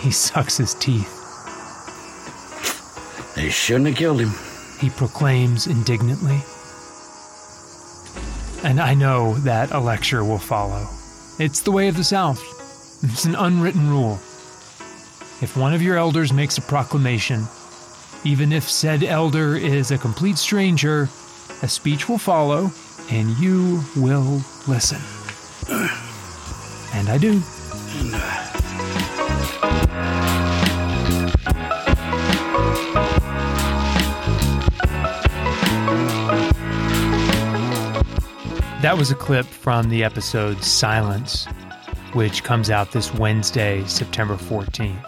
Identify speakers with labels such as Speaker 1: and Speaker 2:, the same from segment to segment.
Speaker 1: He sucks his teeth.
Speaker 2: They shouldn't have killed him.
Speaker 1: He proclaims indignantly. And I know that a lecture will follow. It's the way of the South. It's an unwritten rule. If one of your elders makes a proclamation, even if said elder is a complete stranger, a speech will follow and you will listen. And I do. Uh, That was a clip from the episode Silence, which comes out this Wednesday, September 14th.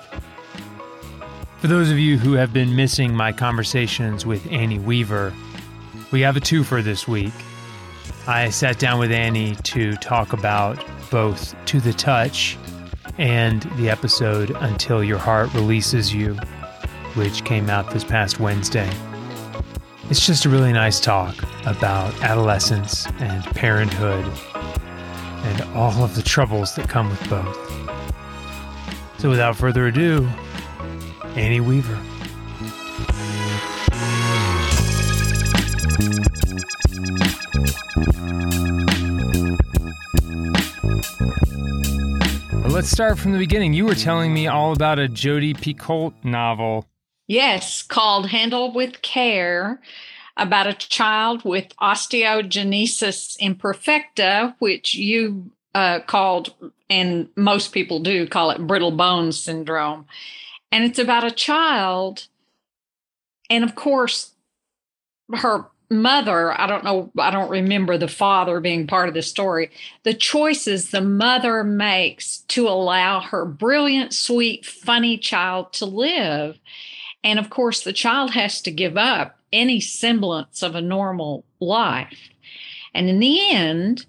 Speaker 1: For those of you who have been missing my conversations with Annie Weaver, we have a twofer this week. I sat down with Annie to talk about both To the Touch and the episode Until Your Heart Releases You, which came out this past Wednesday. It's just a really nice talk about adolescence and parenthood and all of the troubles that come with both. So, without further ado, Annie Weaver. Let's start from the beginning. You were telling me all about a Jodi Picoult novel.
Speaker 3: Yes, called Handle with Care about a child with osteogenesis imperfecta, which you uh, called, and most people do call it brittle bone syndrome. And it's about a child. And of course, her mother, I don't know, I don't remember the father being part of the story, the choices the mother makes to allow her brilliant, sweet, funny child to live. And of course, the child has to give up any semblance of a normal life. And in the end,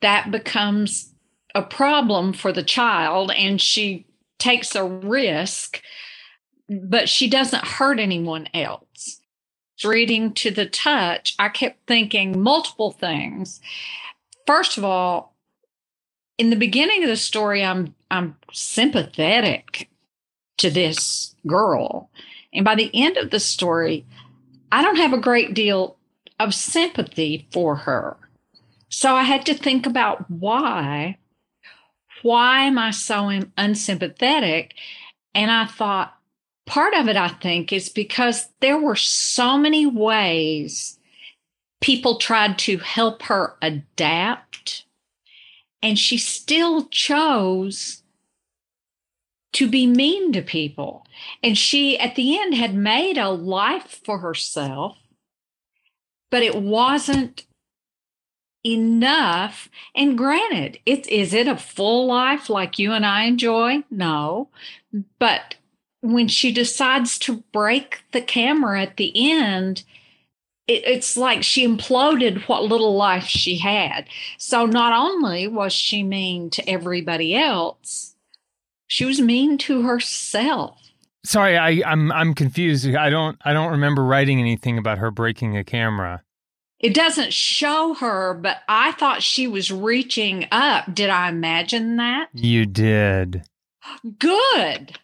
Speaker 3: that becomes a problem for the child, and she takes a risk, but she doesn't hurt anyone else reading to the touch, I kept thinking multiple things. First of all, in the beginning of the story, I'm I'm sympathetic to this girl. And by the end of the story, I don't have a great deal of sympathy for her. So I had to think about why. Why am I so unsympathetic? And I thought, part of it, I think, is because there were so many ways people tried to help her adapt, and she still chose to be mean to people. And she, at the end, had made a life for herself, but it wasn't enough. And granted, it, is it a full life like you and I enjoy? No. But when she decides to break the camera at the end, it, it's like she imploded what little life she had. So not only was she mean to everybody else, she was mean to herself.
Speaker 1: Sorry, I, I'm I'm confused. I don't I don't remember writing anything about her breaking a camera.
Speaker 3: It doesn't show her, but I thought she was reaching up. Did I imagine that?
Speaker 1: You did.
Speaker 3: Good.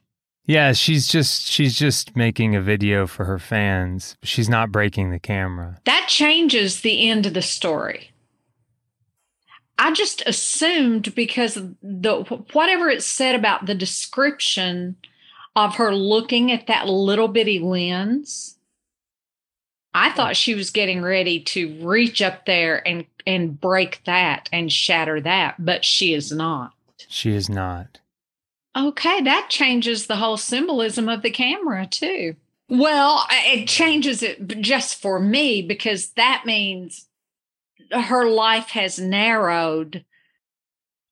Speaker 1: Yeah, she's just she's just making a video for her fans. She's not breaking the camera.
Speaker 3: That changes the end of the story. I just assumed because the whatever it said about the description of her looking at that little bitty lens, I thought she was getting ready to reach up there and and break that and shatter that, but she is not.
Speaker 1: She is not.
Speaker 3: Okay, that changes the whole symbolism of the camera too. Well, it changes it just for me because that means her life has narrowed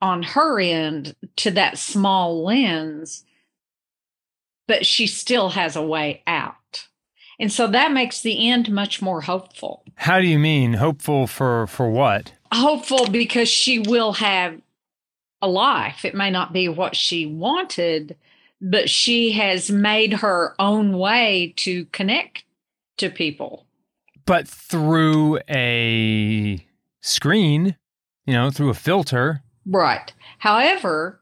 Speaker 3: on her end to that small lens, but she still has a way out. And so that makes the end much more hopeful.
Speaker 1: How do you mean hopeful for for what?
Speaker 3: Hopeful because she will have a life. It may not be what she wanted, but she has made her own way to connect to people.
Speaker 1: But through a screen, you know, through a filter.
Speaker 3: Right. However,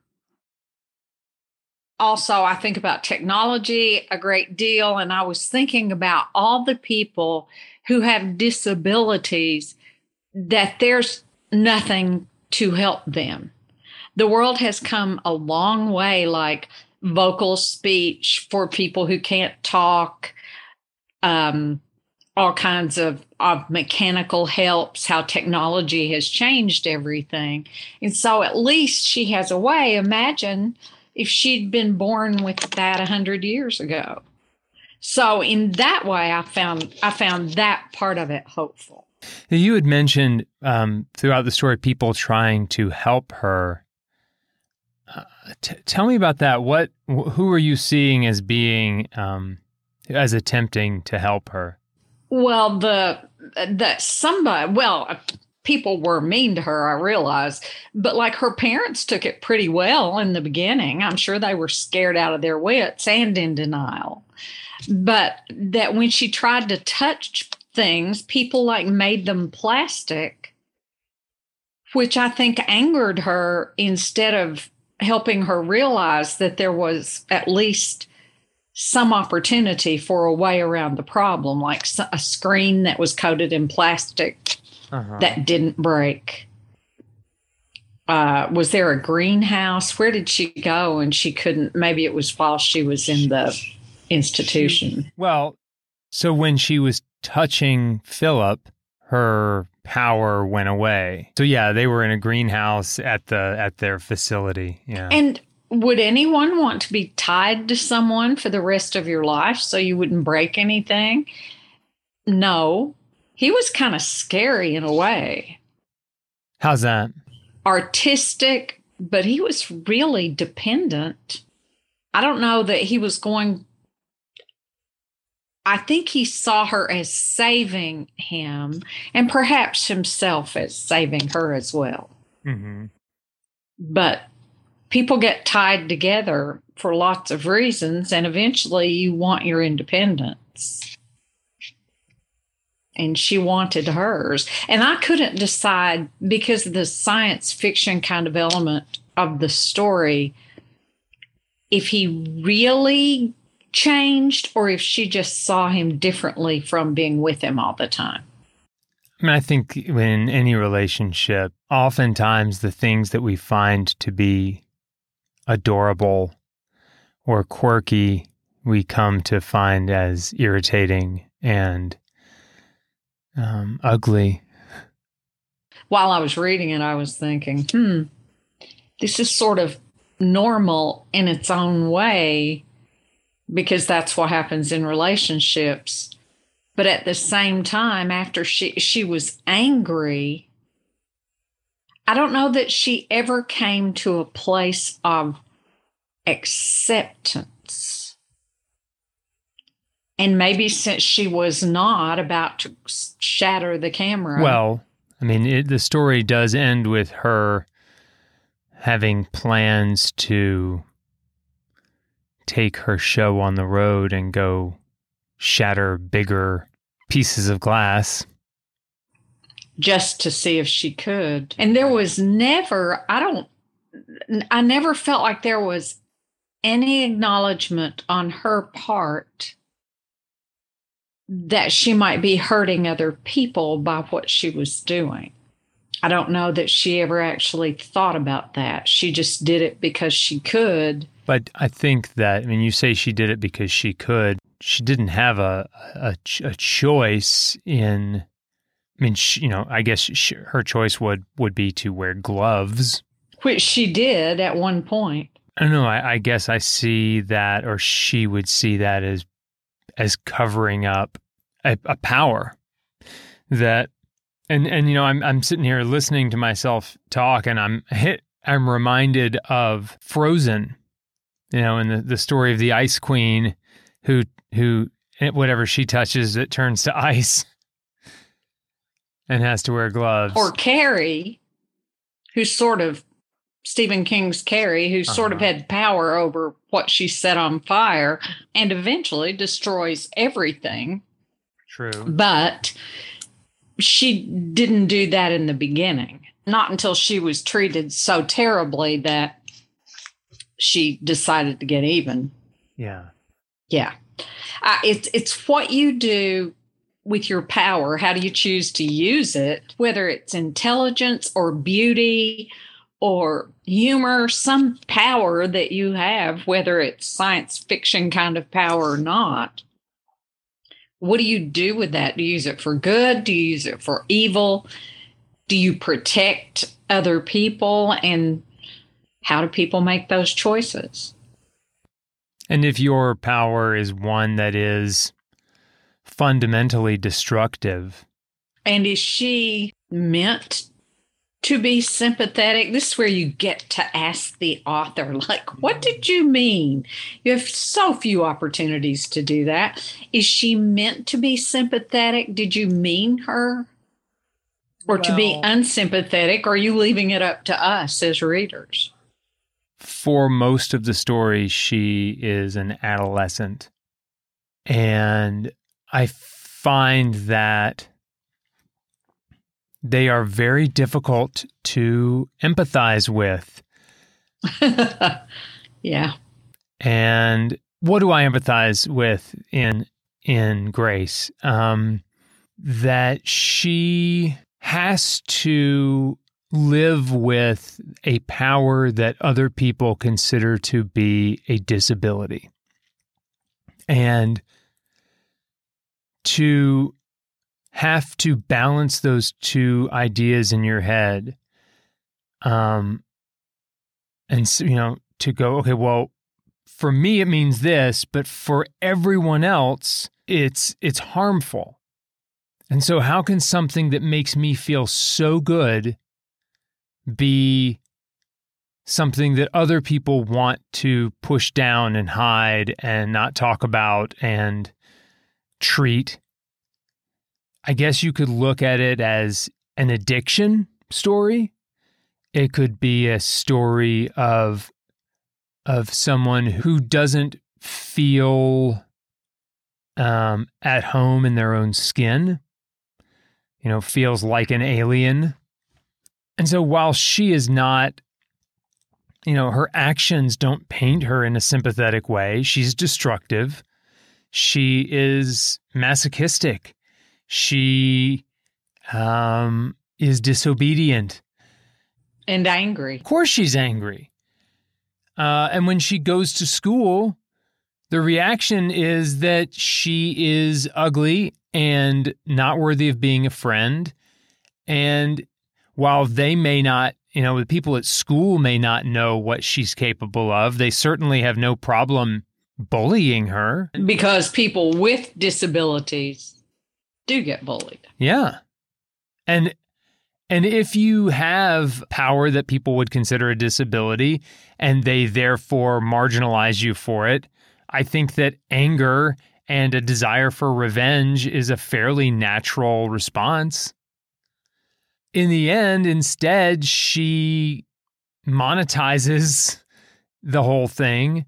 Speaker 3: also I think about technology a great deal. And I was thinking about all the people who have disabilities that there's nothing to help them. The world has come a long way, like vocal speech for people who can't talk, um, all kinds of, of mechanical helps, how technology has changed everything. And so at least she has a way. Imagine if she'd been born with that a hundred years ago. So in that way, I found I found that part of it hopeful.
Speaker 1: You had mentioned um, throughout the story people trying to help her. Uh, t- tell me about that. What who are you seeing as being um, as attempting to help her?
Speaker 3: Well, the the somebody well uh, people were mean to her, I realize, but like her parents took it pretty well in the beginning. I'm sure they were scared out of their wits and in denial. But that when she tried to touch things, people like made them plastic, which I think angered her instead of helping her realize that there was at least some opportunity for a way around the problem, like a screen that was coated in plastic uh-huh. that didn't break. Uh, was there a greenhouse? Where did she go? And she couldn't. Maybe it was while she was in the institution.
Speaker 1: She, well, so when she was touching Philip, her power went away. So yeah, they were in a greenhouse at the at their facility. Yeah.
Speaker 3: And would anyone want to be tied to someone for the rest of your life so you wouldn't break anything? No. He was kind of scary in a way.
Speaker 1: How's that?
Speaker 3: Artistic, but he was really dependent. I don't know that he was going I think he saw her as saving him and perhaps himself as saving her as well. Mm-hmm. But people get tied together for lots of reasons, and eventually you want your independence. And she wanted hers. And I couldn't decide because of the science fiction kind of element of the story if he really changed or if she just saw him differently from being with him all the time.
Speaker 1: I mean, I think in any relationship, oftentimes the things that we find to be adorable or quirky, we come to find as irritating and um, ugly.
Speaker 3: While I was reading it, I was thinking, hmm, this is sort of normal in its own way because that's what happens in relationships. But at the same time, after she she was angry, I don't know that she ever came to a place of acceptance. And maybe since she was not about to shatter the camera.
Speaker 1: Well, I mean, it, the story does end with her having plans to take her show on the road and go shatter bigger pieces of glass
Speaker 3: just to see if she could. And there was never, I don't, I never felt like there was any acknowledgement on her part that she might be hurting other people by what she was doing. I don't know that she ever actually thought about that. She just did it because she could
Speaker 1: but I think that, I mean, you say she did it because she could. She didn't have a, a, a choice in, I mean, she, you know, I guess she, her choice would, would be to wear gloves.
Speaker 3: Which she did at one point.
Speaker 1: I don't know. I, I guess I see that, or she would see that as, as covering up a, a power that and and you know I'm I'm sitting here listening to myself talk and I'm hit I'm reminded of Frozen you know, and the, the story of the ice queen who who eh, whatever she touches it turns to ice and has to wear gloves.
Speaker 3: Or Carrie, who's sort of Stephen King's Carrie, who uh-huh. sort of uh-huh. had power over what she set on fire and eventually destroys everything.
Speaker 1: True.
Speaker 3: But she didn't do that in the beginning. Not until she was treated so terribly that she decided to get even.
Speaker 1: Yeah.
Speaker 3: Yeah. Uh, it's it's what you do with your power. How do you choose to use it? Whether it's intelligence or beauty or humor, some power that you have, whether it's science fiction kind of power or not. What do you do with that? Do you use it for good? Do you use it for evil? Do you protect other people? And how do people make those choices?
Speaker 1: And if your power is one that is fundamentally destructive.
Speaker 3: And is she meant to be sympathetic? This is where you get to ask the author, like, what did you mean? You have so few opportunities to do that. Is she meant to be sympathetic? Did you mean her? Or well, to be unsympathetic? Or are you leaving it up to us as readers?
Speaker 1: For most of the story, she is an adolescent. And I find that they are very difficult to empathize with.
Speaker 3: yeah.
Speaker 1: And what do I empathize with in in Grace? Um, that she has to live with a power that other people consider to be a disability. And to have to balance those two ideas in your head um and you know to go okay well for me it means this but for everyone else it's it's harmful. And so how can something that makes me feel so good be something that other people want to push down and hide and not talk about and treat. I guess you could look at it as an addiction story. It could be a story of of someone who doesn't feel um, at home in their own skin. You know, feels like an alien. And so while she is not you know, her actions don't paint her in a sympathetic way. She's destructive. She is masochistic. She um, is disobedient
Speaker 3: and angry.
Speaker 1: Of course, she's angry. Uh, and when she goes to school, the reaction is that she is ugly and not worthy of being a friend. And while they may not, you know, the people at school may not know what she's capable of, they certainly have no problem bullying her.
Speaker 3: Because people with disabilities do get bullied.
Speaker 1: Yeah. And and if you have power that people would consider a disability and they therefore marginalize you for it, I think that anger and a desire for revenge is a fairly natural response. In the end, instead, she monetizes the whole thing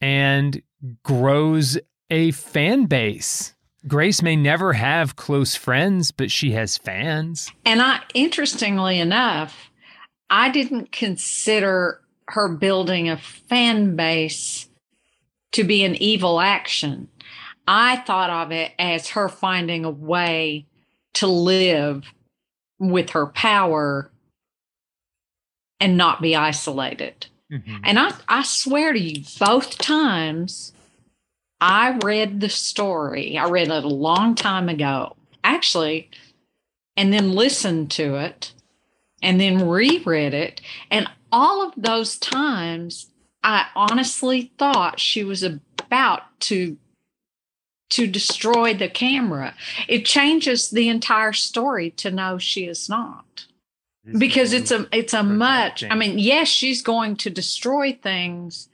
Speaker 1: and grows a fan base. Grace may never have close friends, but she has fans.
Speaker 3: And I interestingly enough, I didn't consider her building a fan base to be an evil action. I thought of it as her finding a way to live with her power and not be isolated. Mm-hmm. And I, I swear to you, both times I read the story, I read it a long time ago, actually, and then listened to it and then reread it. And all of those times, I honestly thought she was about to to destroy the camera. It changes the entire story to know she is not because it's a it's a much i mean yes she's going to destroy things.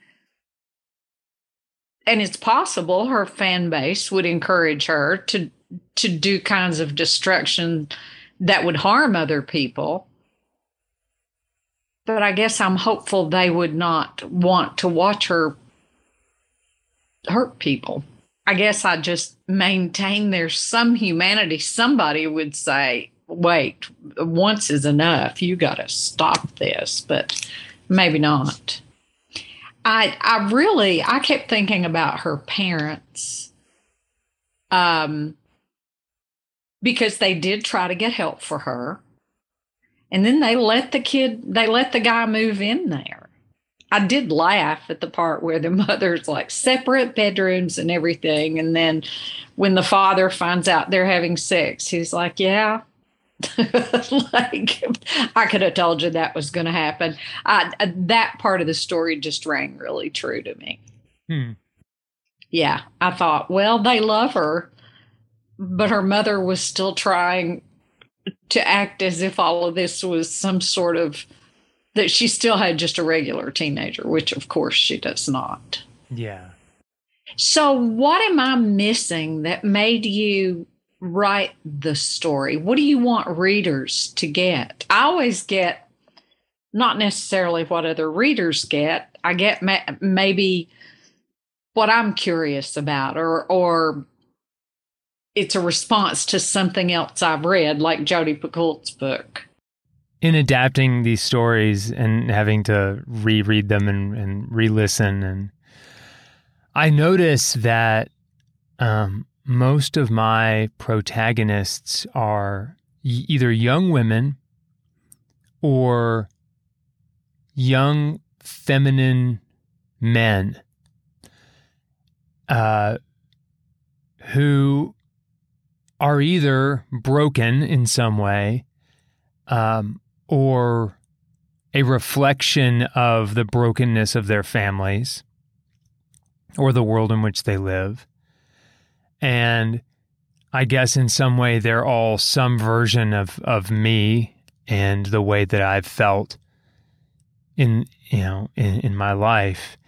Speaker 3: And it's possible her fan base would encourage her to to do kinds of destruction that would harm other people. But i guess i'm hopeful they would not want to watch her hurt people. I guess i just maintain there's some humanity. Somebody would say wait, once is enough. You got to stop this, but maybe not. I I really I kept thinking about her parents. Um because they did try to get help for her. And then they let the kid they let the guy move in there. I did laugh at the part where the mother's like separate bedrooms and everything. And then when the father finds out they're having sex, he's like, Yeah, like I could have told you that was going to happen. I, that part of the story just rang really true to me. Hmm. Yeah, I thought, well, they love her, but her mother was still trying to act as if all of this was some sort of that she still had just a regular teenager, which of course she does not.
Speaker 1: Yeah.
Speaker 3: So, what am I missing that made you write the story? What do you want readers to get? I always get not necessarily what other readers get. I get ma- maybe what I'm curious about or or it's a response to something else I've read like Jodi Picoult's book.
Speaker 1: In adapting these stories and having to reread them and, and re-listen and I notice that um, most of my protagonists are either young women or young feminine men uh, who are either broken in some way um, or a reflection of the brokenness of their families or the world in which they live. And I guess in some way they're all some version of, of me and the way that I've felt in you know in, in my life.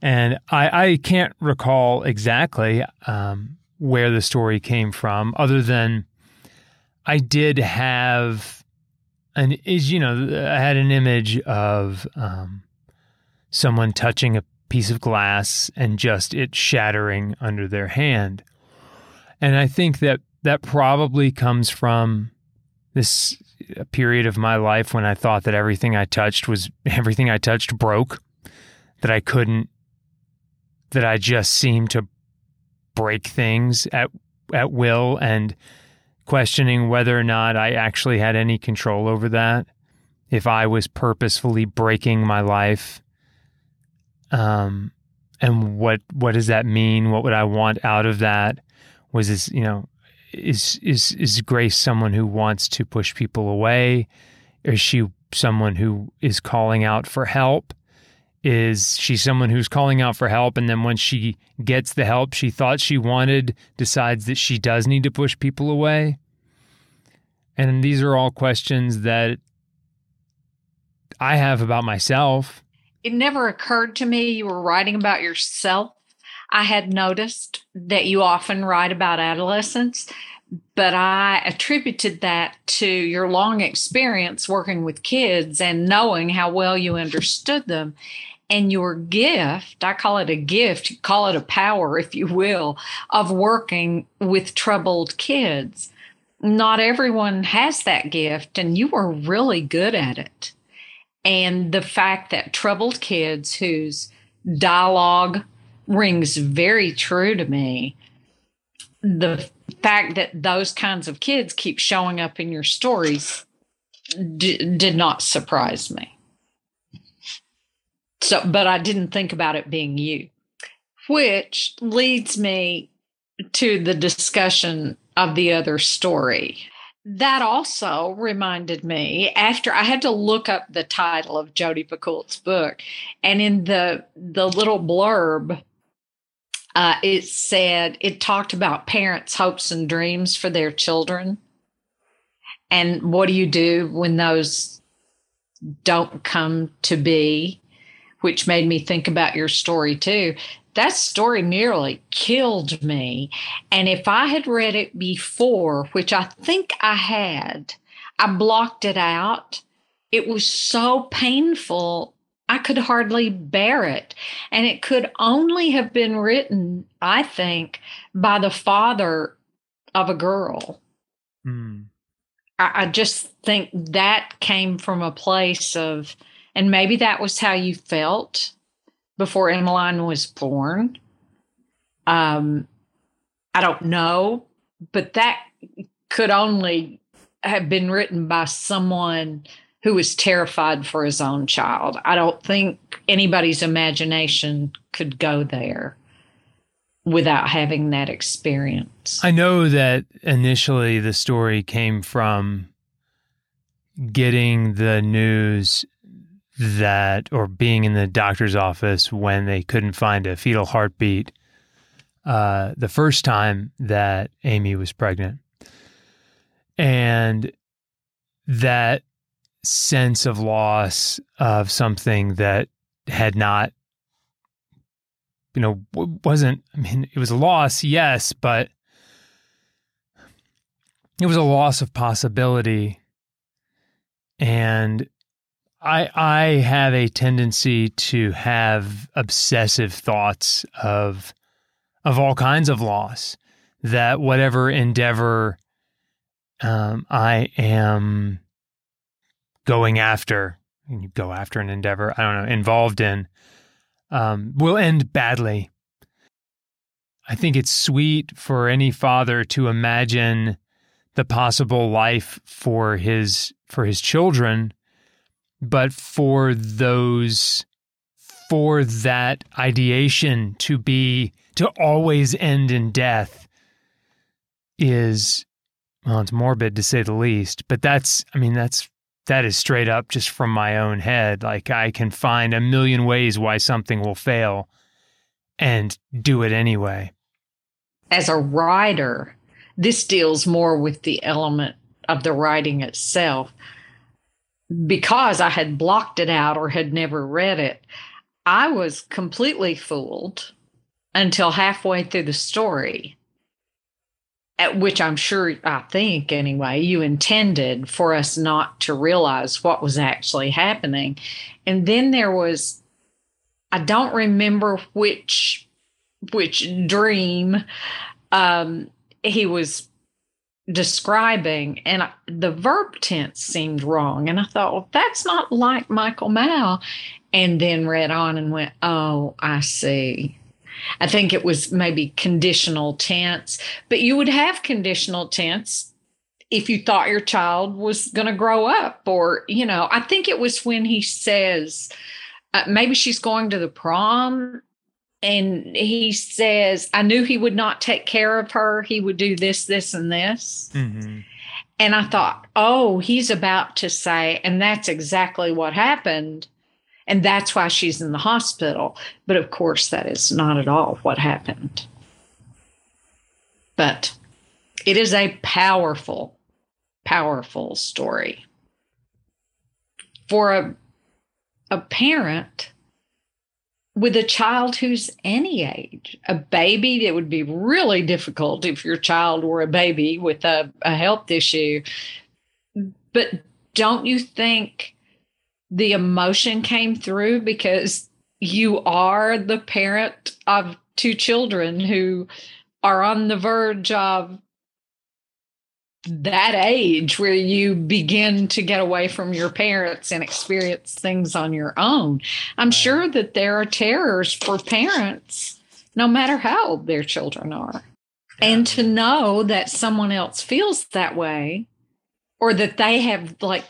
Speaker 1: And I, I can't recall exactly um, where the story came from, other than I did have an is you know I had an image of um, someone touching a piece of glass and just it shattering under their hand. And I think that that probably comes from this period of my life when I thought that everything I touched was everything I touched broke, that I couldn't, that I just seemed to break things at at will and questioning whether or not I actually had any control over that. If I was purposefully breaking my life um and what what does that mean? What would I want out of that was this, you know, is is is Grace someone who wants to push people away? Is she someone who is calling out for help? Is she someone who's calling out for help and then when she gets the help she thought she wanted, decides that she does need to push people away? And these are all questions that I have about myself.
Speaker 3: It never occurred to me you were writing about yourself I had noticed that you often write about adolescence, but I attributed that to your long experience working with kids and knowing how well you understood them. And your gift, I call it a gift, call it a power, if you will, of working with troubled kids. Not everyone has that gift, and you were really good at it. And the fact that troubled kids whose dialogue rings very true to me. The fact that those kinds of kids keep showing up in your stories d- did not surprise me. So, but I didn't think about it being you, which leads me to the discussion of the other story. That also reminded me after I had to look up the title of Jodi Picoult's book, and in the the little blurb uh, it said it talked about parents' hopes and dreams for their children. And what do you do when those don't come to be? Which made me think about your story too. That story nearly killed me. And if I had read it before, which I think I had, I blocked it out. It was so painful I could hardly bear it. And it could only have been written, I think, by the father of a girl. Mm. I, I just think that came from a place of, and maybe that was how you felt before Emmeline was born. Um, I don't know, but that could only have been written by someone who was terrified for his own child. I don't think anybody's imagination could go there without having that experience.
Speaker 1: I know that initially the story came from getting the news that, or being in the doctor's office when they couldn't find a fetal heartbeat uh, the first time that Amy was pregnant. And that sense of loss of something that had not you know wasn't i mean it was a loss yes but it was a loss of possibility. And i i have a tendency to have obsessive thoughts of of all kinds of loss that whatever endeavor um, i am going after and you go after an endeavor i don't know involved in um, will end badly. I think it's sweet for any father to imagine the possible life for his for his children but for those for that ideation to be to always end in death is well it's morbid to say the least but that's i mean that's that is straight up just from my own head. Like I can find a million ways why something will fail and do it anyway.
Speaker 3: As a writer, this deals more with the element of the writing itself. Because I had blocked it out or had never read it, I was completely fooled until halfway through the story at which I'm sure, I think anyway, you intended for us not to realize what was actually happening. And then there was, I don't remember which which dream um, he was describing, and the verb tense seemed wrong. And I thought, well, that's not like Michael Mau And then read on and went, oh, I see. I think it was maybe conditional tense, but you would have conditional tense if you thought your child was going to grow up or you know i think it was when he says uh, maybe she's going to the prom and he says i knew he would not take care of her. He would do this this and this. Mm-hmm. and i thought oh he's about to say and that's exactly what happened and that's why she's in the hospital. But of course, that is not at all what happened. But it is a powerful, powerful story. For a, a parent with a child who's any age, a baby, it would be really difficult if your child were a baby with a, a health issue. But don't you think the emotion came through because you are the parent of two children who are on the verge of that age where you begin to get away from your parents and experience things on your own. I'm right. sure that there are terrors for parents, no matter how old their children are. Yeah. And to know that someone else feels that way or that they have like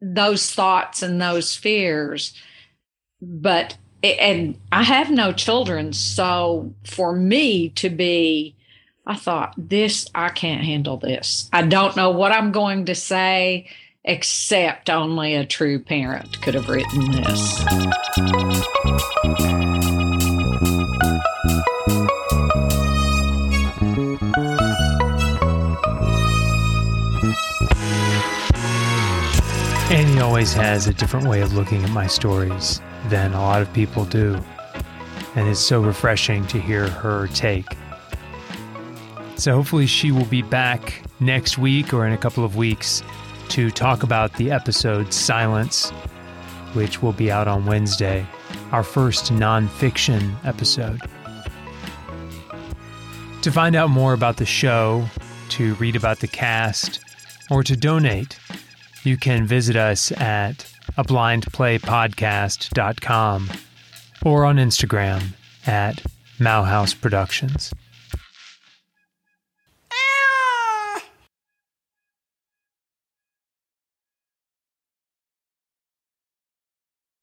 Speaker 3: those thoughts and those fears. But, and I have no children. So for me to be, I thought, this, I can't handle this. I don't know what I'm going to say, except only a true parent could have written this.
Speaker 1: Annie always has a different way of looking at my stories than a lot of people do, and it's so refreshing to hear her take. So, hopefully, she will be back next week or in a couple of weeks to talk about the episode Silence, which will be out on Wednesday, our first nonfiction episode. To find out more about the show, to read about the cast, or to donate, you can visit us at a blindplaypodcast.com or on Instagram at Mauhaus Productions.